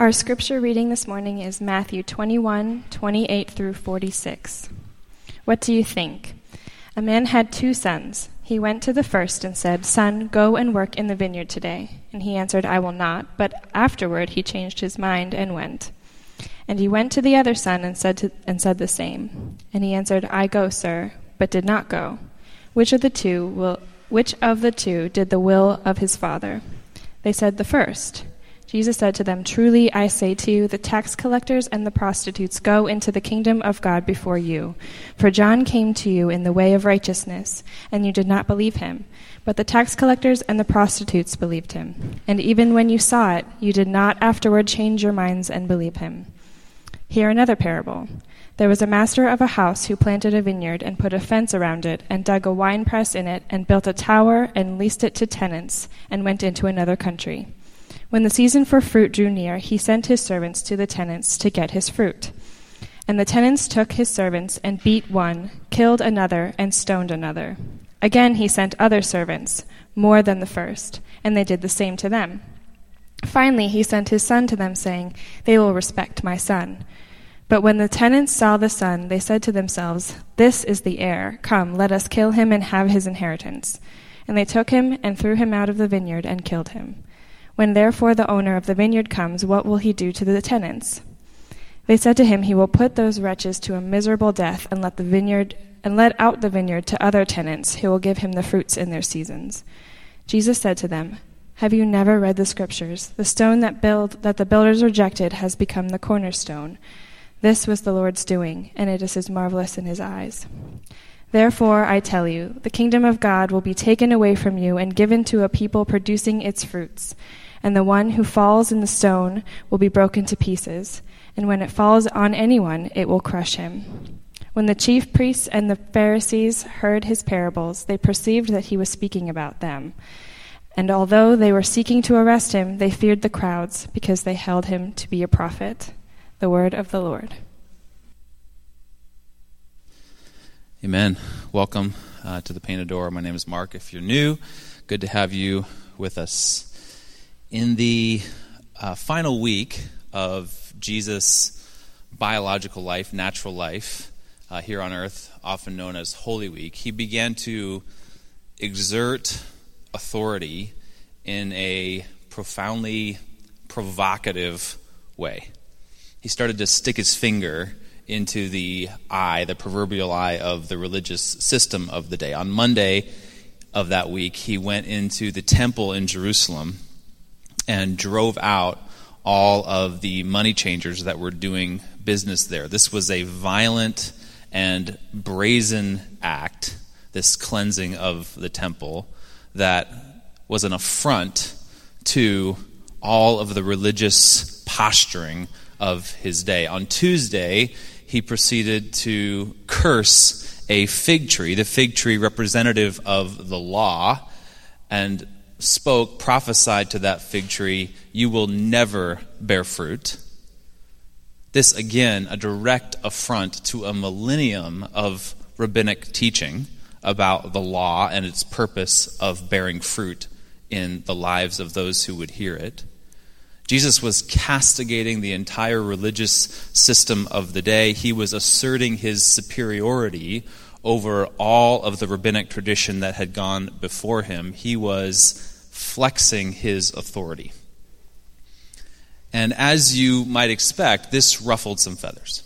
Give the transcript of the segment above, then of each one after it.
Our scripture reading this morning is Matthew 21, 28 through 46. What do you think? A man had two sons. He went to the first and said, Son, go and work in the vineyard today. And he answered, I will not. But afterward he changed his mind and went. And he went to the other son and said, to, and said the same. And he answered, I go, sir, but did not go. Which of the two will, which of the two did the will of his father? They said, The first. Jesus said to them, Truly I say to you, the tax collectors and the prostitutes go into the kingdom of God before you. For John came to you in the way of righteousness, and you did not believe him. But the tax collectors and the prostitutes believed him. And even when you saw it, you did not afterward change your minds and believe him. Hear another parable. There was a master of a house who planted a vineyard and put a fence around it, and dug a winepress in it, and built a tower and leased it to tenants, and went into another country. When the season for fruit drew near, he sent his servants to the tenants to get his fruit. And the tenants took his servants and beat one, killed another, and stoned another. Again he sent other servants, more than the first, and they did the same to them. Finally he sent his son to them, saying, They will respect my son. But when the tenants saw the son, they said to themselves, This is the heir. Come, let us kill him and have his inheritance. And they took him and threw him out of the vineyard and killed him. When therefore the owner of the vineyard comes, what will he do to the tenants? They said to him, He will put those wretches to a miserable death and let the vineyard and let out the vineyard to other tenants who will give him the fruits in their seasons. Jesus said to them, Have you never read the scriptures? The stone that build that the builders rejected has become the cornerstone. This was the Lord's doing, and it is marvelous in his eyes. Therefore, I tell you, the kingdom of God will be taken away from you and given to a people producing its fruits and the one who falls in the stone will be broken to pieces, and when it falls on anyone, it will crush him. When the chief priests and the Pharisees heard his parables, they perceived that he was speaking about them. And although they were seeking to arrest him, they feared the crowds, because they held him to be a prophet. The word of the Lord. Amen. Welcome uh, to the Painted Door. My name is Mark. If you're new, good to have you with us. In the uh, final week of Jesus' biological life, natural life, uh, here on earth, often known as Holy Week, he began to exert authority in a profoundly provocative way. He started to stick his finger into the eye, the proverbial eye of the religious system of the day. On Monday of that week, he went into the temple in Jerusalem and drove out all of the money changers that were doing business there. This was a violent and brazen act, this cleansing of the temple, that was an affront to all of the religious posturing of his day. On Tuesday, he proceeded to curse a fig tree, the fig tree representative of the law, and spoke, prophesied to that fig tree, You will never bear fruit. This, again, a direct affront to a millennium of rabbinic teaching about the law and its purpose of bearing fruit in the lives of those who would hear it. Jesus was castigating the entire religious system of the day. He was asserting his superiority over all of the rabbinic tradition that had gone before him. He was flexing his authority. And as you might expect, this ruffled some feathers.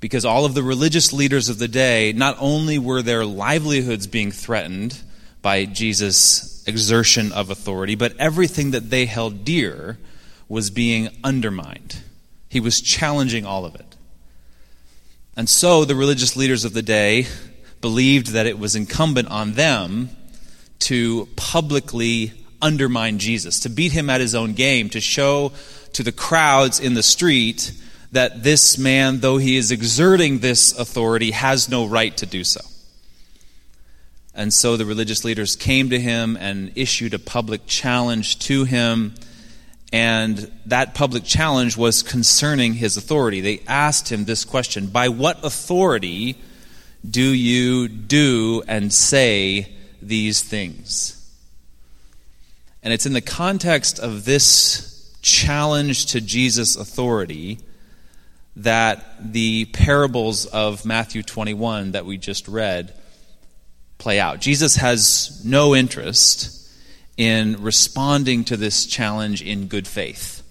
Because all of the religious leaders of the day, not only were their livelihoods being threatened by Jesus' exertion of authority, but everything that they held dear was being undermined. He was challenging all of it. And so the religious leaders of the day believed that it was incumbent on them to publicly undermine Jesus, to beat him at his own game, to show to the crowds in the street that this man, though he is exerting this authority, has no right to do so. And so the religious leaders came to him and issued a public challenge to him. And that public challenge was concerning his authority. They asked him this question By what authority do you do and say these things. And it's in the context of this challenge to Jesus' authority that the parables of Matthew 21 that we just read play out. Jesus has no interest in responding to this challenge in good faith.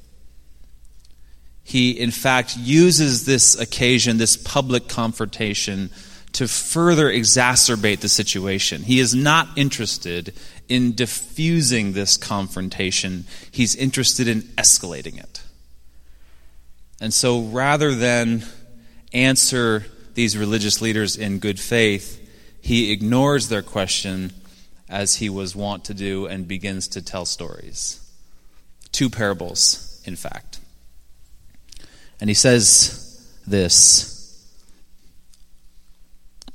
He, in fact, uses this occasion, this public confrontation, to further exacerbate the situation. He is not interested in diffusing this confrontation, he's interested in escalating it. And so rather than answer these religious leaders in good faith, he ignores their question as he was wont to do and begins to tell stories. Two parables, in fact. And he says this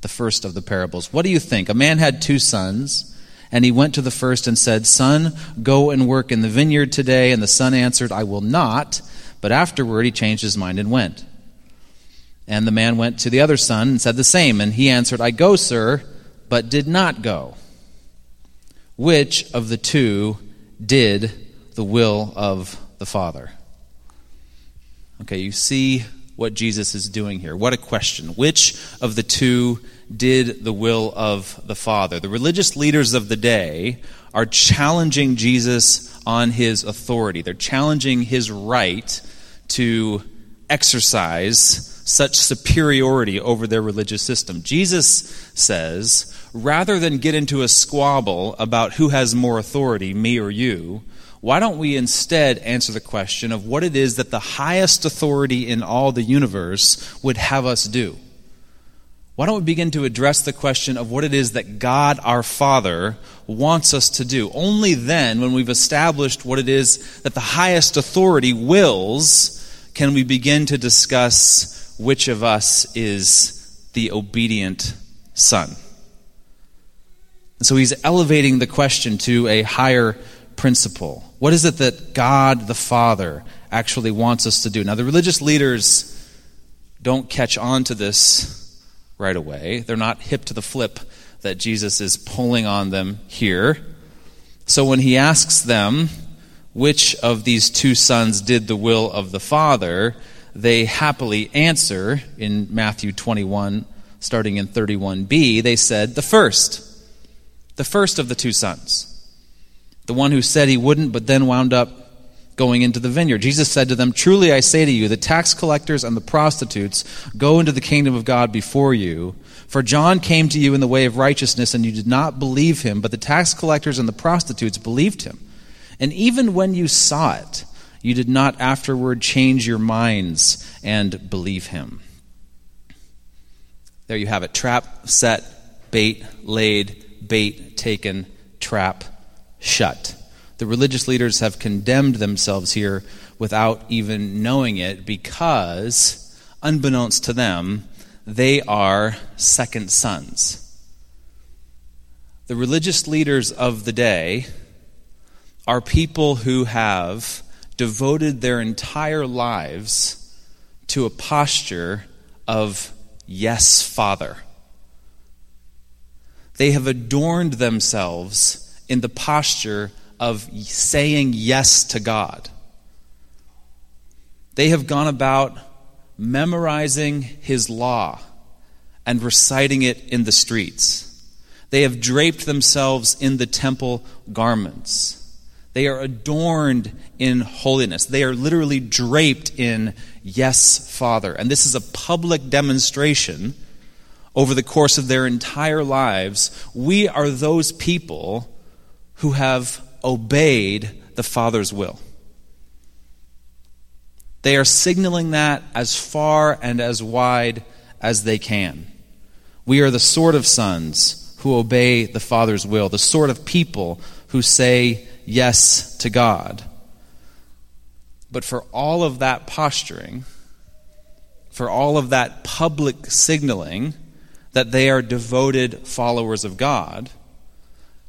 the first of the parables. What do you think? A man had two sons. And he went to the first and said, Son, go and work in the vineyard today. And the son answered, I will not. But afterward he changed his mind and went. And the man went to the other son and said the same. And he answered, I go, sir, but did not go. Which of the two did the will of the Father? Okay, you see what Jesus is doing here. What a question. Which of the two did the will of the Father. The religious leaders of the day are challenging Jesus on his authority, they're challenging his right to exercise such superiority over their religious system. Jesus says, rather than get into a squabble about who has more authority, me or you, why don't we instead answer the question of what it is that the highest authority in all the universe would have us do? why don't we begin to address the question of what it is that God our Father wants us to do? Only then, when we've established what it is that the highest authority wills, can we begin to discuss which of us is the obedient son. And so he's elevating the question to a higher principle. What is it that God the Father actually wants us to do? Now, the religious leaders don't catch on to this right away. They're not hip to the flip that Jesus is pulling on them here. So when he asks them which of these two sons did the will of the Father, they happily answer in Matthew 21, starting in 31b, they said, the first. The first of the two sons. The one who said he wouldn't, but then wound up going into the vineyard. Jesus said to them, Truly I say to you, the tax collectors and the prostitutes go into the kingdom of God before you. For John came to you in the way of righteousness, and you did not believe him, but the tax collectors and the prostitutes believed him. And even when you saw it, you did not afterward change your minds and believe him. There you have it trap set, bait laid, bait taken, trap shut. The religious leaders have condemned themselves here without even knowing it because, unbeknownst to them, they are second sons. The religious leaders of the day are people who have devoted their entire lives to a posture of yes, Father. They have adorned themselves in the posture of saying yes to God. They have gone about memorizing His law and reciting it in the streets. They have draped themselves in the temple garments. They are adorned in holiness. They are literally draped in yes, Father. And this is a public demonstration over the course of their entire lives. We are those people who have obeyed the Father's will. They are signaling that as far and as wide as they can. We are the sort of sons who obey the Father's will, the sort of people who say yes to God. But for all of that posturing, for all of that public signaling that they are devoted followers of God,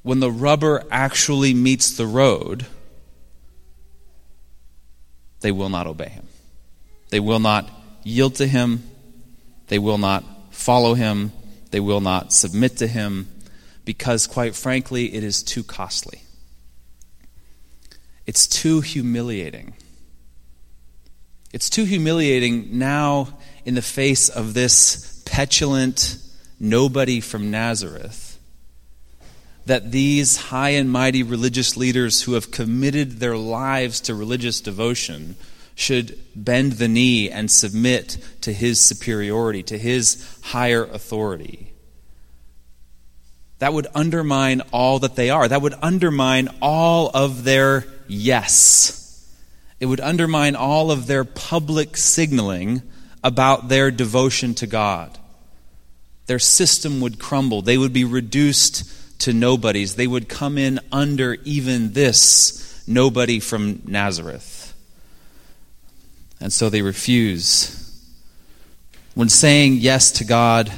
when the rubber actually meets the road, they will not obey him. They will not yield to him. They will not follow him. They will not submit to him because, quite frankly, it is too costly. It's too humiliating. It's too humiliating now in the face of this petulant nobody from Nazareth that these high and mighty religious leaders who have committed their lives to religious devotion should bend the knee and submit to his superiority, to his higher authority. That would undermine all that they are. That would undermine all of their yes. It would undermine all of their public signaling about their devotion to God. Their system would crumble. They would be reduced to nobodies. They would come in under even this nobody from Nazareth. And so they refuse. When saying yes to God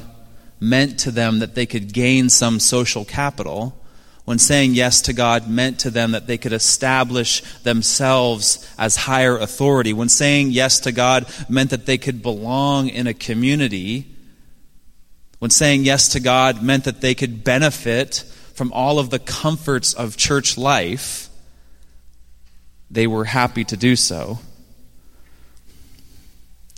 meant to them that they could gain some social capital, when saying yes to God meant to them that they could establish themselves as higher authority, when saying yes to God meant that they could belong in a community, when saying yes to God meant that they could benefit from all of the comforts of church life, they were happy to do so.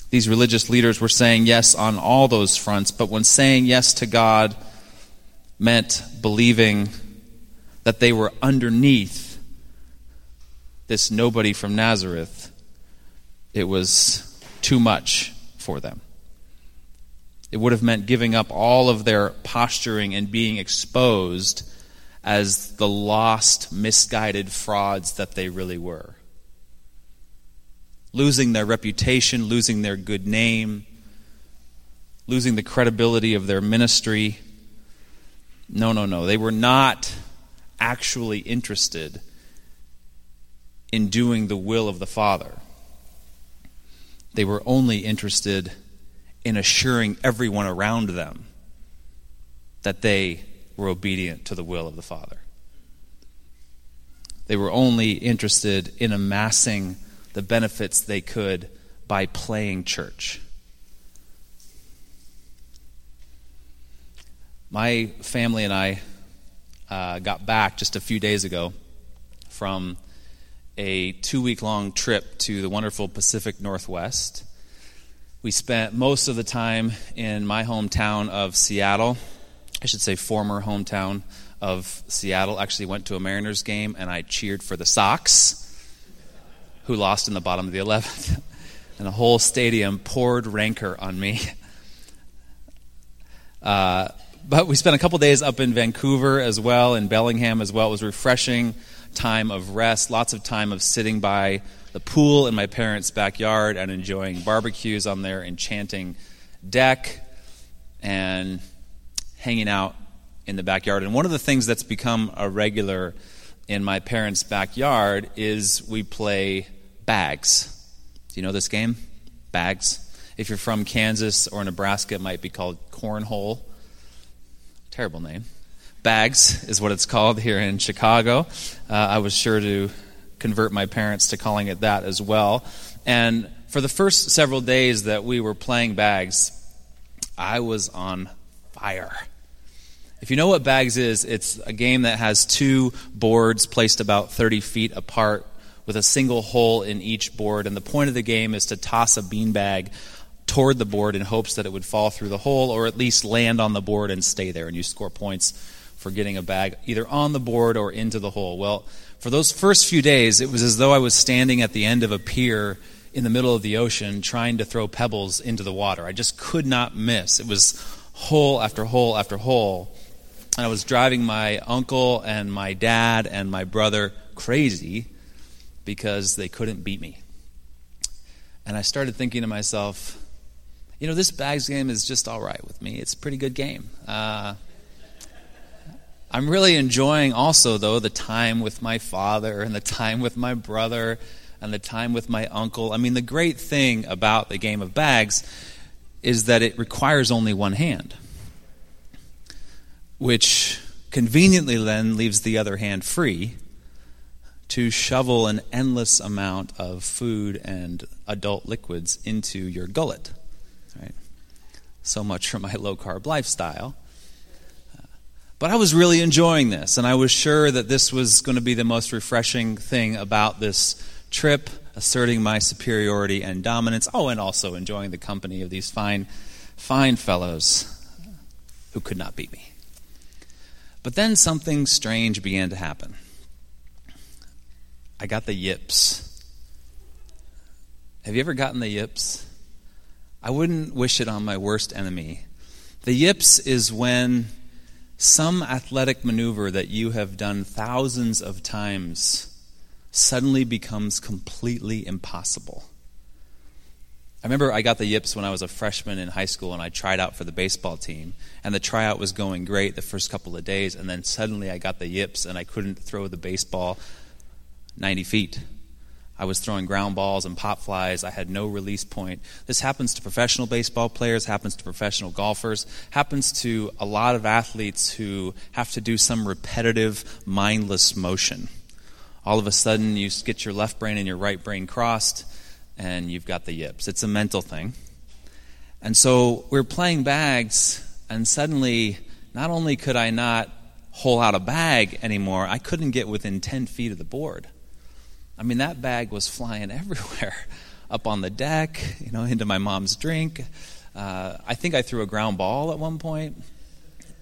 These religious leaders were saying yes on all those fronts, but when saying yes to God meant believing that they were underneath this nobody from Nazareth, it was too much for them. It would have meant giving up all of their posturing and being exposed as the lost, misguided frauds that they really were. Losing their reputation, losing their good name, losing the credibility of their ministry. No, no, no. They were not actually interested in doing the will of the Father. They were only interested in assuring everyone around them that they were obedient to the will of the Father. They were only interested in amassing the benefits they could by playing church. My family and I uh, got back just a few days ago from a two week long trip to the wonderful Pacific Northwest. We spent most of the time in my hometown of Seattle. I should say, former hometown of Seattle. Actually, went to a Mariners game and I cheered for the Sox, who lost in the bottom of the 11th. and the whole stadium poured rancor on me. Uh, but we spent a couple days up in Vancouver as well, in Bellingham as well. It was refreshing time of rest, lots of time of sitting by the pool in my parents' backyard and enjoying barbecues on their enchanting deck and hanging out in the backyard. And one of the things that's become a regular in my parents' backyard is we play bags. Do you know this game? Bags. If you're from Kansas or Nebraska, it might be called cornhole. Terrible name. Bags is what it's called here in Chicago. Uh, I was sure to convert my parents to calling it that as well. And for the first several days that we were playing bags, I was on fire. If you know what bags is, it's a game that has two boards placed about 30 feet apart with a single hole in each board. And the point of the game is to toss a beanbag toward the board in hopes that it would fall through the hole or at least land on the board and stay there. And you score points for getting a bag either on the board or into the hole. Well, for those first few days, it was as though I was standing at the end of a pier in the middle of the ocean trying to throw pebbles into the water. I just could not miss. It was hole after hole after hole. And I was driving my uncle and my dad and my brother crazy because they couldn't beat me. And I started thinking to myself, you know, this bags game is just all right with me. It's a pretty good game. Uh, I'm really enjoying also, though, the time with my father and the time with my brother and the time with my uncle. I mean, the great thing about the game of bags is that it requires only one hand, which conveniently then leaves the other hand free to shovel an endless amount of food and adult liquids into your gullet. Right? So much for my low carb lifestyle. But I was really enjoying this, and I was sure that this was going to be the most refreshing thing about this trip, asserting my superiority and dominance. Oh, and also enjoying the company of these fine, fine fellows who could not beat me. But then something strange began to happen. I got the yips. Have you ever gotten the yips? I wouldn't wish it on my worst enemy. The yips is when some athletic maneuver that you have done thousands of times suddenly becomes completely impossible. I remember I got the yips when I was a freshman in high school and I tried out for the baseball team. And the tryout was going great the first couple of days, and then suddenly I got the yips and I couldn't throw the baseball 90 feet. I was throwing ground balls and pop flies. I had no release point. This happens to professional baseball players, happens to professional golfers, happens to a lot of athletes who have to do some repetitive, mindless motion. All of a sudden, you get your left brain and your right brain crossed, and you've got the yips. It's a mental thing. And so we're playing bags, and suddenly, not only could I not hole out a bag anymore, I couldn't get within 10 feet of the board. I mean, that bag was flying everywhere up on the deck, you know, into my mom's drink. Uh, I think I threw a ground ball at one point.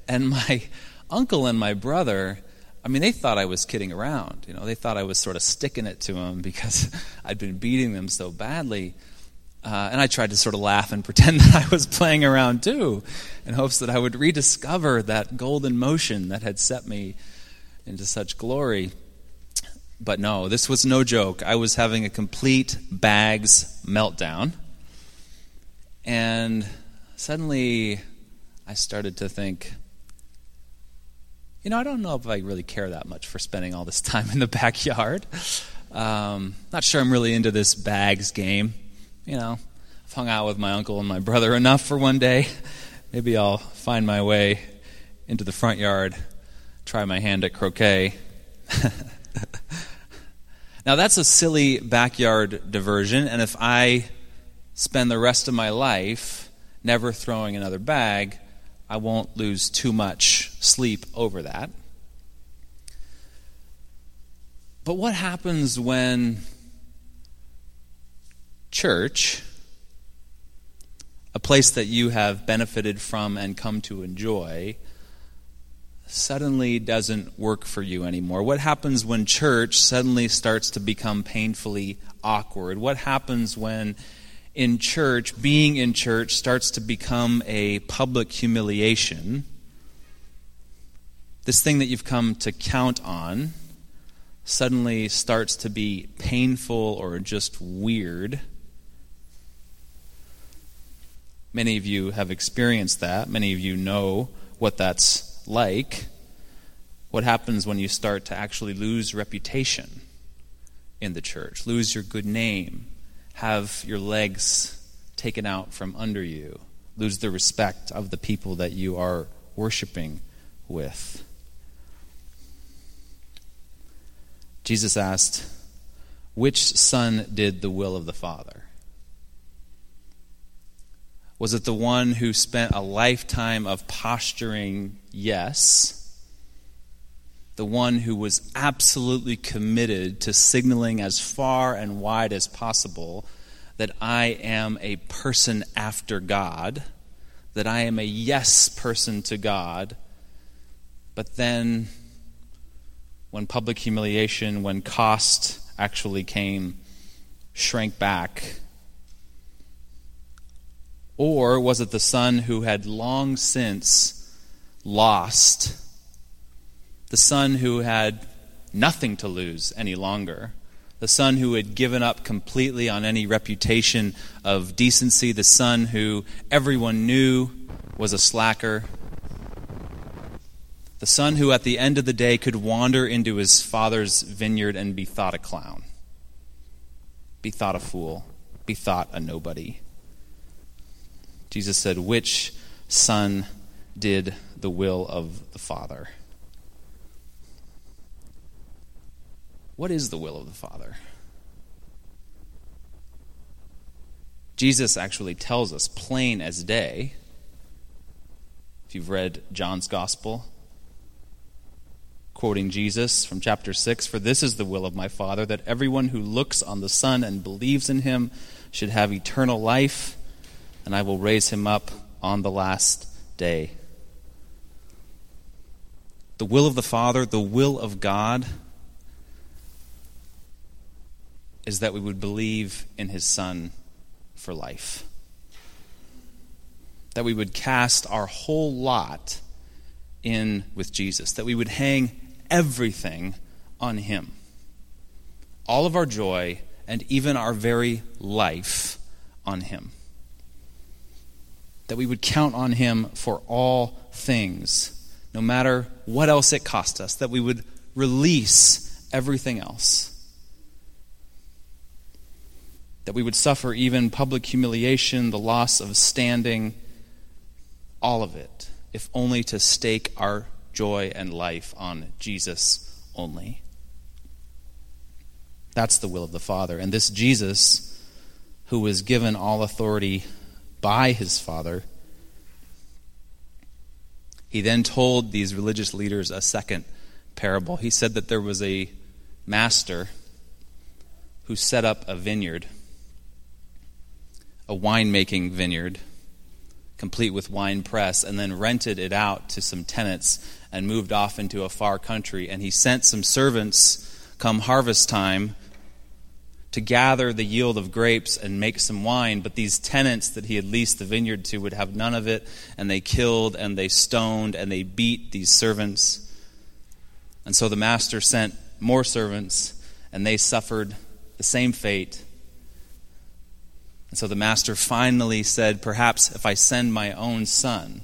And my uncle and my brother, I mean, they thought I was kidding around. You know, they thought I was sort of sticking it to them because I'd been beating them so badly. Uh, and I tried to sort of laugh and pretend that I was playing around too, in hopes that I would rediscover that golden motion that had set me into such glory. But no, this was no joke. I was having a complete bags meltdown. And suddenly I started to think, you know, I don't know if I really care that much for spending all this time in the backyard. Um, not sure I'm really into this bags game. You know, I've hung out with my uncle and my brother enough for one day. Maybe I'll find my way into the front yard, try my hand at croquet. Now, that's a silly backyard diversion, and if I spend the rest of my life never throwing another bag, I won't lose too much sleep over that. But what happens when church, a place that you have benefited from and come to enjoy, suddenly doesn't work for you anymore? What happens when church suddenly starts to become painfully awkward? What happens when in church, being in church starts to become a public humiliation? This thing that you've come to count on suddenly starts to be painful or just weird. Many of you have experienced that. Many of you know what that's like what happens when you start to actually lose reputation in the church, lose your good name, have your legs taken out from under you, lose the respect of the people that you are worshiping with. Jesus asked, Which son did the will of the Father? Was it the one who spent a lifetime of posturing yes? The one who was absolutely committed to signaling as far and wide as possible that I am a person after God, that I am a yes person to God, but then when public humiliation, when cost actually came, shrank back or was it the son who had long since lost? The son who had nothing to lose any longer? The son who had given up completely on any reputation of decency? The son who everyone knew was a slacker? The son who at the end of the day could wander into his father's vineyard and be thought a clown, be thought a fool, be thought a nobody? Jesus said, Which son did the will of the Father? What is the will of the Father? Jesus actually tells us plain as day. If you've read John's Gospel, quoting Jesus from chapter 6 For this is the will of my Father, that everyone who looks on the Son and believes in him should have eternal life, and I will raise him up on the last day. The will of the Father, the will of God, is that we would believe in his Son for life. That we would cast our whole lot in with Jesus, that we would hang everything on him. All of our joy and even our very life on him. That we would count on him for all things, no matter what else it cost us, that we would release everything else that we would suffer even public humiliation, the loss of standing, all of it, if only to stake our joy and life on Jesus only. That's the will of the Father. And this Jesus, who was given all authority by his Father, he then told these religious leaders a second parable. He said that there was a master who set up a vineyard a winemaking vineyard, complete with wine press, and then rented it out to some tenants and moved off into a far country. And he sent some servants come harvest time to gather the yield of grapes and make some wine. But these tenants that he had leased the vineyard to would have none of it, and they killed and they stoned and they beat these servants. And so the master sent more servants, and they suffered the same fate and so the master finally said, Perhaps if I send my own son,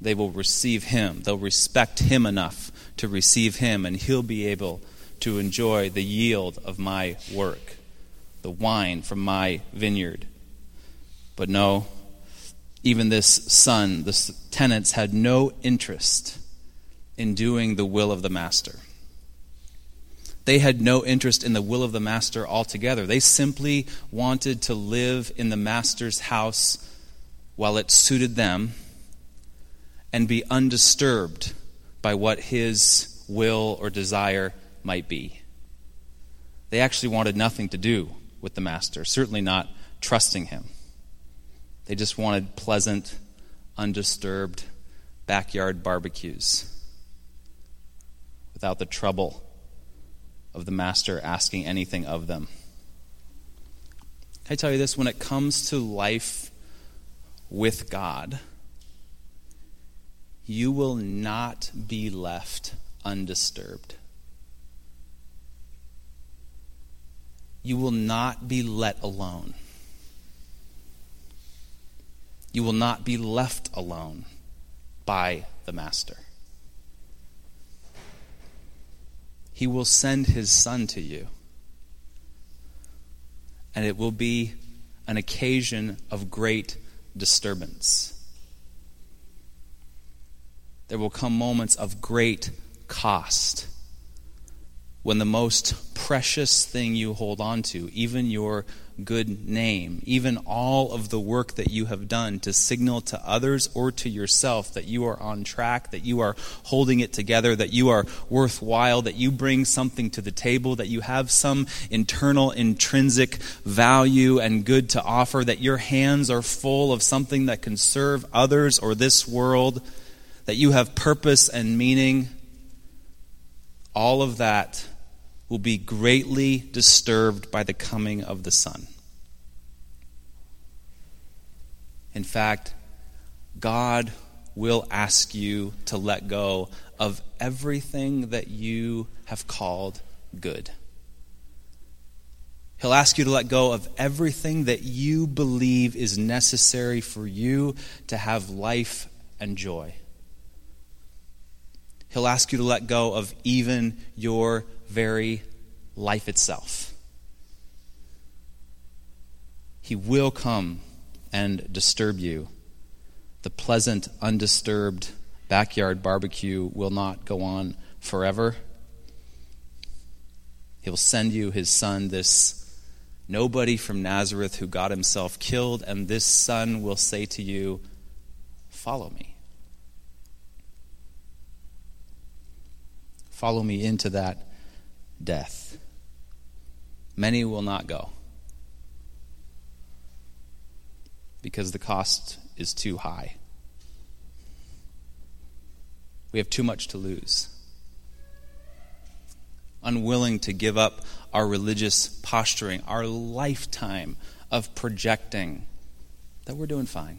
they will receive him. They'll respect him enough to receive him, and he'll be able to enjoy the yield of my work, the wine from my vineyard. But no, even this son, the tenants had no interest in doing the will of the master. They had no interest in the will of the master altogether. They simply wanted to live in the master's house while it suited them and be undisturbed by what his will or desire might be. They actually wanted nothing to do with the master, certainly not trusting him. They just wanted pleasant, undisturbed backyard barbecues without the trouble of the master asking anything of them. I tell you this? When it comes to life with God, you will not be left undisturbed. You will not be let alone. You will not be left alone by the Master. He will send His Son to you. And it will be an occasion of great disturbance. There will come moments of great cost when the most precious thing you hold on to, even your good name, even all of the work that you have done to signal to others or to yourself that you are on track, that you are holding it together, that you are worthwhile, that you bring something to the table, that you have some internal, intrinsic value and good to offer, that your hands are full of something that can serve others or this world, that you have purpose and meaning. All of that will be greatly disturbed by the coming of the Son. In fact, God will ask you to let go of everything that you have called good. He'll ask you to let go of everything that you believe is necessary for you to have life and joy. He'll ask you to let go of even your very life itself. He will come and disturb you. The pleasant, undisturbed backyard barbecue will not go on forever. He'll send you his son, this nobody from Nazareth who got himself killed, and this son will say to you, Follow me. Follow me into that death. Many will not go because the cost is too high. We have too much to lose. Unwilling to give up our religious posturing, our lifetime of projecting that we're doing fine.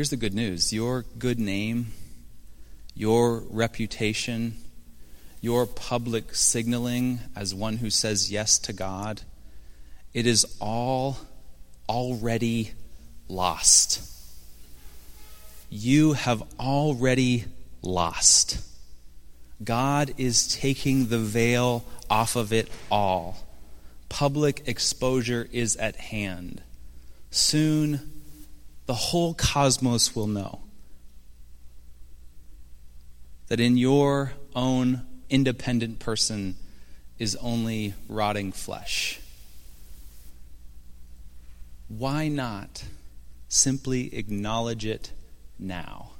Here's the good news your good name, your reputation, your public signaling as one who says yes to God, it is all already lost. You have already lost. God is taking the veil off of it all. Public exposure is at hand. Soon, the whole cosmos will know that in your own independent person is only rotting flesh. Why not simply acknowledge it now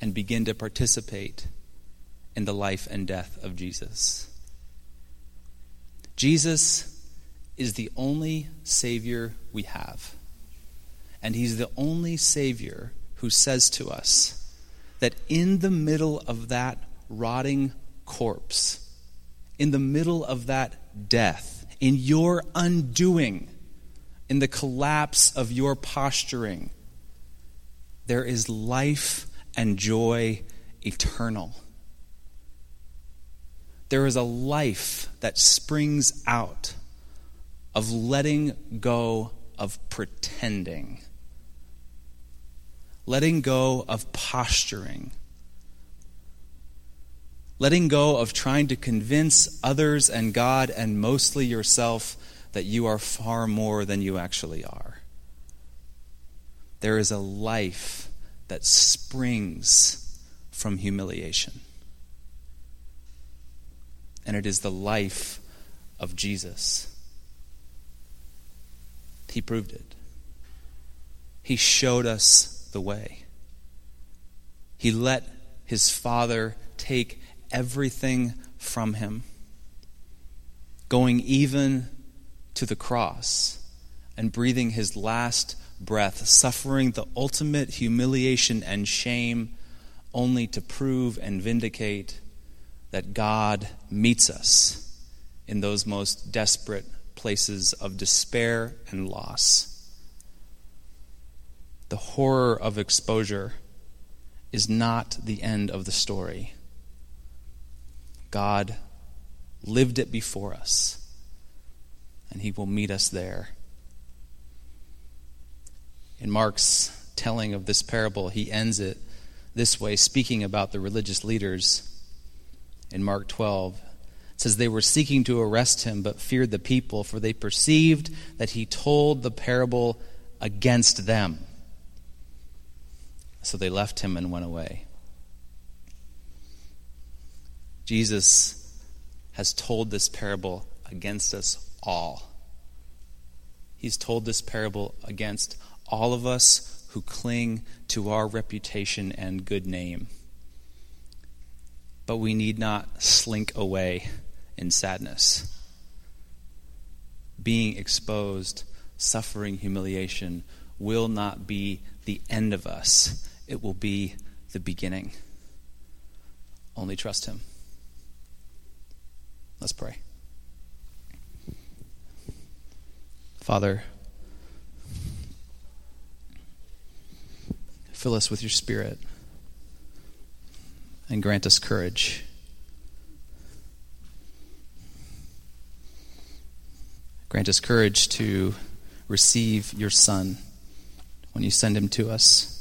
and begin to participate in the life and death of Jesus? Jesus is the only Savior we have. And He's the only Savior who says to us that in the middle of that rotting corpse, in the middle of that death, in your undoing, in the collapse of your posturing, there is life and joy eternal. There is a life that springs out of letting go of pretending letting go of posturing, letting go of trying to convince others and God and mostly yourself that you are far more than you actually are. There is a life that springs from humiliation. And it is the life of Jesus. He proved it. He showed us the way. He let his father take everything from him, going even to the cross and breathing his last breath, suffering the ultimate humiliation and shame only to prove and vindicate that God meets us in those most desperate places of despair and loss the horror of exposure is not the end of the story. God lived it before us, and He will meet us there. In Mark's telling of this parable, he ends it this way, speaking about the religious leaders. In Mark 12, it says, They were seeking to arrest him, but feared the people, for they perceived that he told the parable against them. So they left him and went away. Jesus has told this parable against us all. He's told this parable against all of us who cling to our reputation and good name. But we need not slink away in sadness. Being exposed, suffering humiliation will not be the end of us it will be the beginning. Only trust Him. Let's pray. Father, fill us with your Spirit and grant us courage. Grant us courage to receive your Son when you send him to us.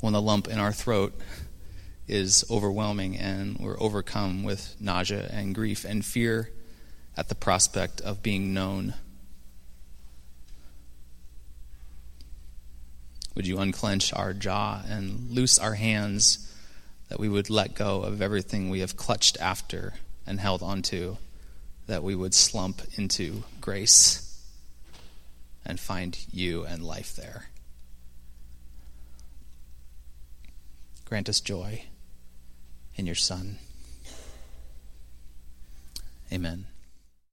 When the lump in our throat is overwhelming and we're overcome with nausea and grief and fear at the prospect of being known. Would you unclench our jaw and loose our hands that we would let go of everything we have clutched after and held onto, that we would slump into grace and find you and life there? Grant us joy in your Son. Amen.